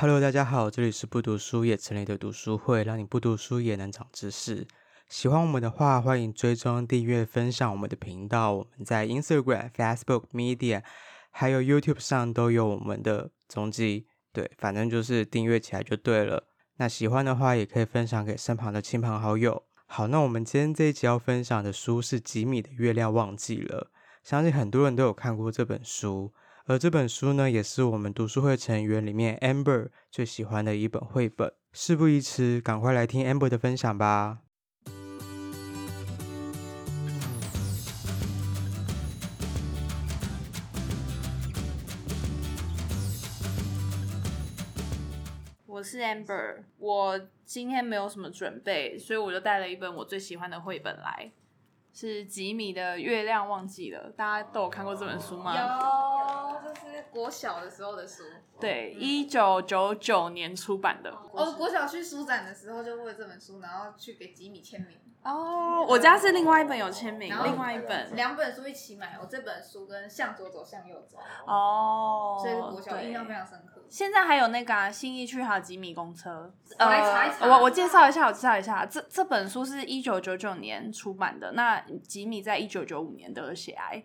Hello，大家好，这里是不读书也成立的读书会，让你不读书也能长知识。喜欢我们的话，欢迎追踪、订阅、分享我们的频道。我们在 Instagram、Facebook、Media，还有 YouTube 上都有我们的踪迹。对，反正就是订阅起来就对了。那喜欢的话，也可以分享给身旁的亲朋好友。好，那我们今天这一集要分享的书是吉米的《月亮忘记了》，相信很多人都有看过这本书。而这本书呢，也是我们读书会成员里面 Amber 最喜欢的一本绘本。事不宜迟，赶快来听 Amber 的分享吧。我是 Amber，我今天没有什么准备，所以我就带了一本我最喜欢的绘本来。是吉米的《月亮忘记了》，大家都有看过这本书吗？有，国小的时候的书。对，一九九九年出版的。我国小去书展的时候就为了这本书，然后去给吉米签名。哦，我家是另外一本有签名，另外一本两本书一起买。我这本书跟向左走，向右走。哦，所以是国小印象非常深刻。现在还有那个啊，新义区还有吉米公车。我来查一查。我我介绍一下，我介绍一下，这这本书是一九九九年出版的。那吉米在一九九五年得了血癌。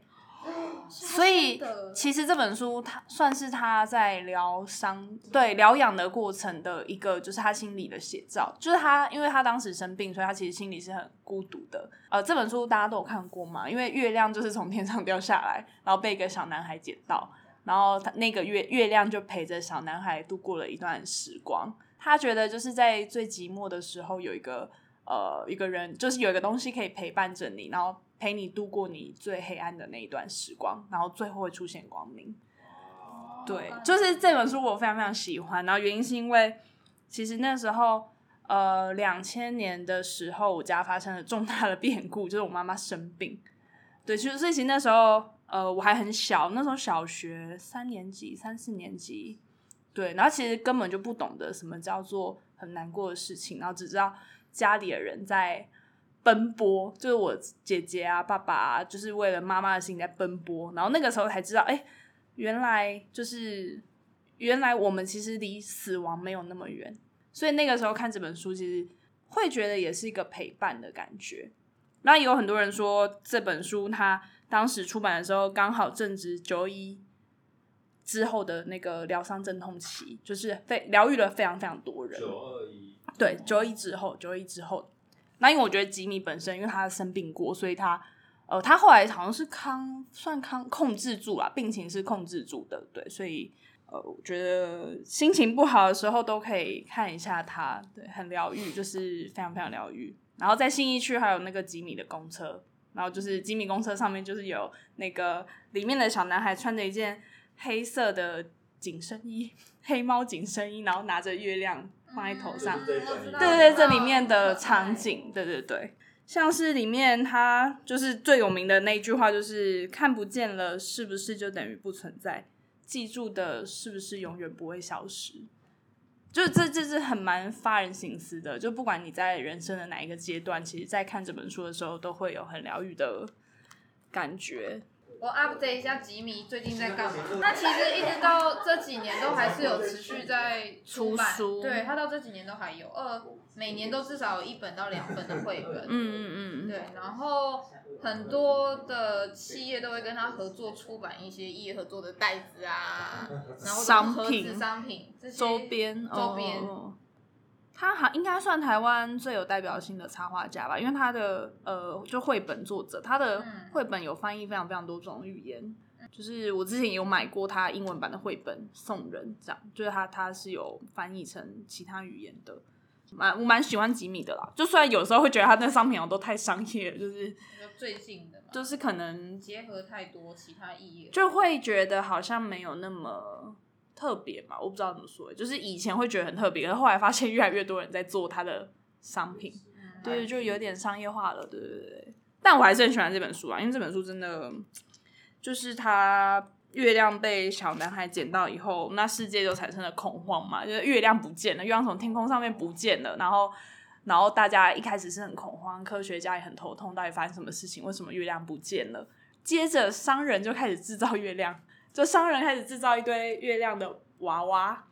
所以其实这本书，他算是他在疗伤、对疗养的过程的一个，就是他心里的写照。就是他，因为他当时生病，所以他其实心里是很孤独的。呃，这本书大家都有看过嘛？因为月亮就是从天上掉下来，然后被一个小男孩捡到，然后他那个月月亮就陪着小男孩度过了一段时光。他觉得就是在最寂寞的时候，有一个呃一个人，就是有一个东西可以陪伴着你，然后。陪你度过你最黑暗的那一段时光，然后最后会出现光明。对，就是这本书我非常非常喜欢。然后原因是因为，其实那时候，呃，两千年的时候，我家发生了重大的变故，就是我妈妈生病。对，其实所以其实那时候，呃，我还很小，那时候小学三年级、三四年级。对，然后其实根本就不懂得什么叫做很难过的事情，然后只知道家里的人在。奔波，就是我姐姐啊、爸爸啊，就是为了妈妈的心情在奔波。然后那个时候才知道，哎、欸，原来就是原来我们其实离死亡没有那么远。所以那个时候看这本书，其实会觉得也是一个陪伴的感觉。那有很多人说，这本书它当时出版的时候，刚好正值九一之后的那个疗伤阵痛期，就是非疗愈了非常非常多人。九二一，对，九一之后，九一之后。那因为我觉得吉米本身，因为他生病过，所以他，呃，他后来好像是康算康控制住了，病情是控制住的，对，所以，呃，我觉得心情不好的时候都可以看一下他，对，很疗愈，就是非常非常疗愈。然后在信义区还有那个吉米的公车，然后就是吉米公车上面就是有那个里面的小男孩穿着一件黑色的紧身衣，黑猫紧身衣，然后拿着月亮。放在头上，对对对，这里面的场景，对对对，像是里面它就是最有名的那句话，就是看不见了，是不是就等于不存在？记住的，是不是永远不会消失？就这这是很蛮发人省思的。就不管你在人生的哪一个阶段，其实，在看这本书的时候，都会有很疗愈的感觉。我 update 一下吉米最近在干嘛？那其实一直到这几年都还是有持续在出版，出书，对，他到这几年都还有，呃，每年都至少有一本到两本的绘本。嗯嗯嗯。对，然后很多的企业都会跟他合作出版一些异业合作的袋子啊，然后盒子商品、这些周边、周边。哦他好应该算台湾最有代表性的插画家吧，因为他的呃，就绘本作者，他的绘本有翻译非常非常多种语言。嗯、就是我之前有买过他英文版的绘本送人，这样就是他他是有翻译成其他语言的。蛮我蛮喜欢吉米的啦，就虽然有时候会觉得他那商品都太商业了，就是最近的，就是可能结合太多其他意义，就会觉得好像没有那么。特别嘛，我不知道怎么说，就是以前会觉得很特别，然后后来发现越来越多人在做它的商品，嗯、对，就有点商业化了，对对对。但我还是很喜欢这本书啊，因为这本书真的就是它月亮被小男孩捡到以后，那世界就产生了恐慌嘛，就是月亮不见了，月亮从天空上面不见了，然后然后大家一开始是很恐慌，科学家也很头痛，到底发生什么事情？为什么月亮不见了？接着商人就开始制造月亮。就商人开始制造一堆月亮的娃娃，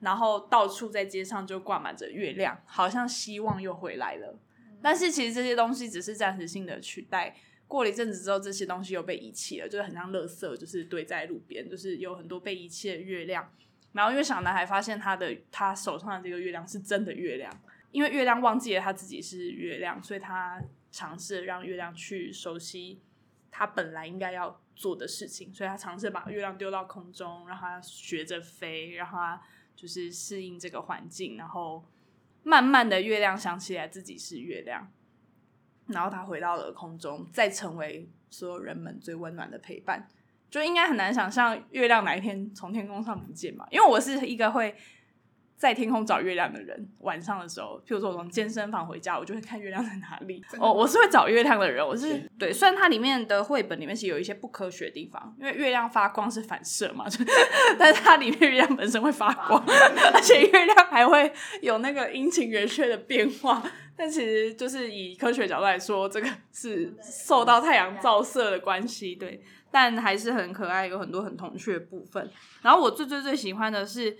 然后到处在街上就挂满着月亮，好像希望又回来了。但是其实这些东西只是暂时性的取代，过了一阵子之后，这些东西又被遗弃了，就是很像垃圾，就是堆在路边，就是有很多被遗弃的月亮。然后因为小男孩发现他的他手上的这个月亮是真的月亮，因为月亮忘记了他自己是月亮，所以他尝试让月亮去熟悉他本来应该要做的事情，所以他尝试把月亮丢到空中，让他学着飞，让他就是适应这个环境，然后。慢慢的，月亮想起来自己是月亮，然后他回到了空中，再成为所有人们最温暖的陪伴。就应该很难想象月亮哪一天从天空上不见嘛？因为我是一个会。在天空找月亮的人，晚上的时候，譬如说我从健身房回家，我就会看月亮在哪里。哦，我是会找月亮的人，我是对。虽然它里面的绘本里面是有一些不科学的地方，因为月亮发光是反射嘛，但是它里面月亮本身会发光，而且月亮还会有那个阴晴圆缺的变化。但其实就是以科学角度来说，这个是受到太阳照射的关系，对。但还是很可爱，有很多很童趣的部分。然后我最最最喜欢的是。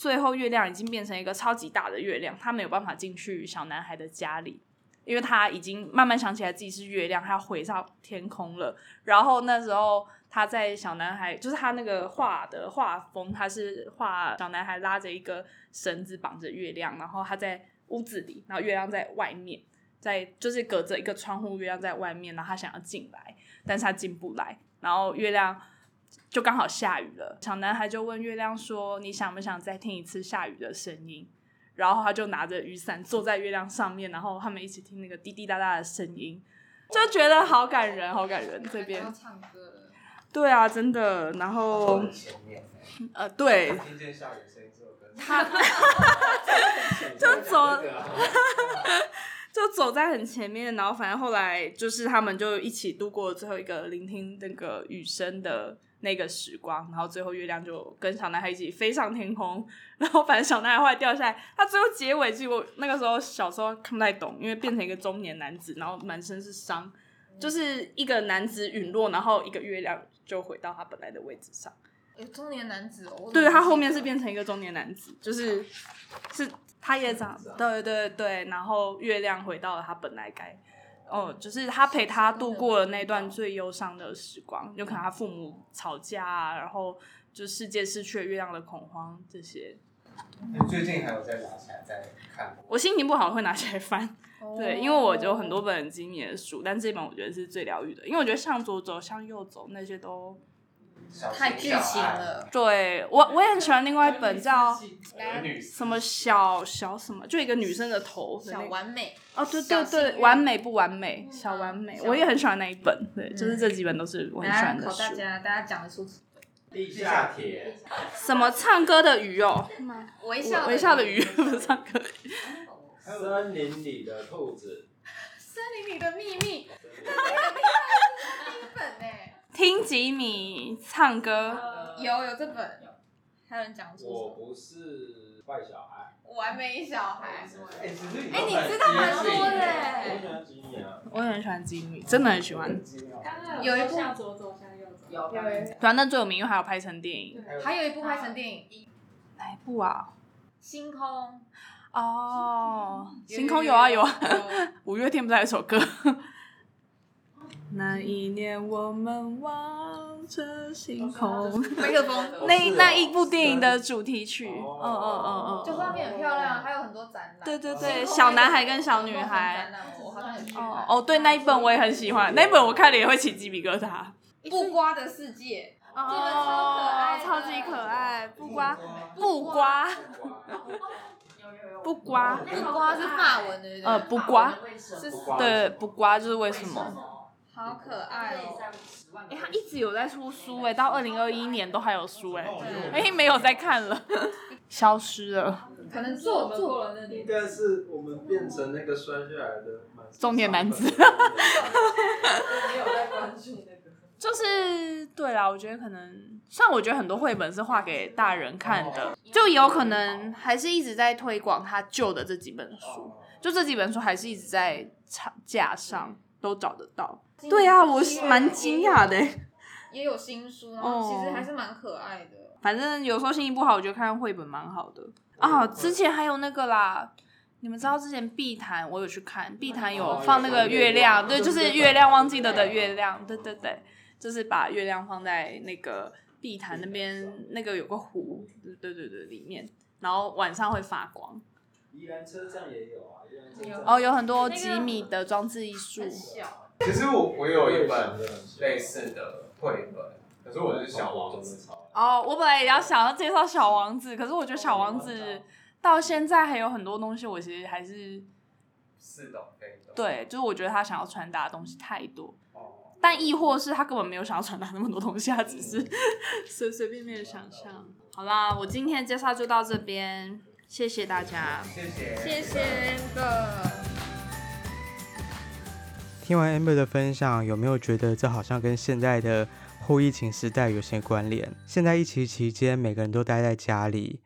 最后，月亮已经变成一个超级大的月亮，他没有办法进去小男孩的家里，因为他已经慢慢想起来自己是月亮，他要回到天空了。然后那时候他在小男孩，就是他那个画的画风，他是画小男孩拉着一个绳子绑着月亮，然后他在屋子里，然后月亮在外面，在就是隔着一个窗户，月亮在外面，然后他想要进来，但是他进不来，然后月亮。就刚好下雨了，小男孩就问月亮说：“你想不想再听一次下雨的声音？”然后他就拿着雨伞坐在月亮上面，然后他们一起听那个滴滴答答的声音，就觉得好感人，好感人。这边唱歌，对啊，真的。然后，呃，对，听见下雨声音之后，他 就走，就走在很前面。然后，反正后来就是他们就一起度过最后一个聆听那个雨声的。那个时光，然后最后月亮就跟小男孩一起飞上天空，然后反正小男孩后来掉下来，他最后结尾结果那个时候小时候看不太懂，因为变成一个中年男子，然后满身是伤，就是一个男子陨落，然后一个月亮就回到他本来的位置上。有中年男子哦，对，他后面是变成一个中年男子，就是是他也长，对对对，然后月亮回到了他本来该。哦，就是他陪他度过了那段最忧伤的时光，有可能他父母吵架啊，然后就世界失去了月亮的恐慌这些。你最近还有在拿起来在看？我心情不好会拿起来翻，对，因为我有很多本今年的书，但这本我觉得是最疗愈的，因为我觉得向左走，向右走那些都。太剧情了，对我我也很喜欢另外一本叫什么小小什么，就一个女生的头，小完美哦，对对对，完美不完美，小完美，我也很喜欢那一本，对，就是这几本都是我很喜欢的书。大家大家讲的书，地下铁，什么唱歌的鱼哦，微笑微笑的鱼不是唱歌，森林里的兔子，森林里的秘密，本呢？听吉米唱歌，有有这本，还有人讲说我不是坏小孩，完美小孩。哎，哎，你知道蛮多的。我喜欢吉米啊，我也很喜欢吉米，真的很喜欢。有一部向左走，向右走。有。反正最有名，因为还有拍成电影。还有一部拍成电影，哪一部啊？星空。哦，星空有啊有啊，五月天不是还有首歌？那一年，我们望着星空。麦克风。那那一部电影的主题曲，嗯嗯嗯嗯。就画面很漂亮，还有很多展览。对对对，小男孩跟小女孩。哦哦，对，那一本我也很喜欢，那一本我看了也会起鸡皮疙瘩。不瓜的世界。哦，超级可爱，不瓜，不瓜。不瓜。不瓜是法文的。呃，不瓜。是对，不瓜就是为什么？好可爱哦！哎，他一直有在出书哎，到二零二一年都还有书哎，哎，没有在看了，消失了。可能做做了那应该是我们变成那个摔下来的中年男子。没有在关注那个。就是对啦，我觉得可能，像我觉得很多绘本是画给大人看的，就有可能还是一直在推广他旧的这几本书，就这几本书还是一直在场架上都找得到。对啊，我是蛮惊讶的。也有新书，然后其实还是蛮可爱的。反正有时候心情不好，我觉得看看绘本蛮好的啊。之前还有那个啦，你们知道之前碧潭我有去看，碧潭有放那个月亮，对，就是月亮忘记了的月亮，对对对，就是把月亮放在那个碧潭那边，那个有个湖，对对对对，里面，然后晚上会发光。宜兰车站也有啊，哦，有很多几米的装置艺术。其实我我有一本类似的绘本，可是我是小王子。哦，我本来也要想要介绍小王子，可是我觉得小王子到现在还有很多东西，我其实还是似懂非懂。对，就是我觉得他想要传达的东西太多，但亦或是他根本没有想要传达那么多东西，他只是随随便便的想象。好啦，我今天的介绍就到这边。谢谢大家，谢谢，谢谢 Amber。听完 Amber 的分享，有没有觉得这好像跟现在的后疫情时代有些关联？现在疫情期间，每个人都待在家里，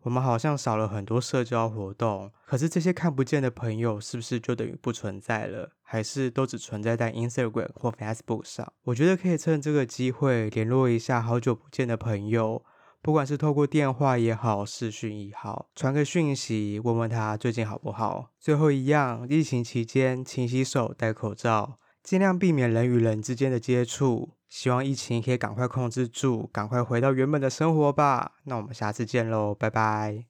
我们好像少了很多社交活动。可是这些看不见的朋友，是不是就等于不存在了？还是都只存在在 Instagram 或 Facebook 上？我觉得可以趁这个机会联络一下好久不见的朋友。不管是透过电话也好，视讯也好，传个讯息问问他最近好不好。最后一样，疫情期间勤洗手、戴口罩，尽量避免人与人之间的接触。希望疫情可以赶快控制住，赶快回到原本的生活吧。那我们下次见喽，拜拜。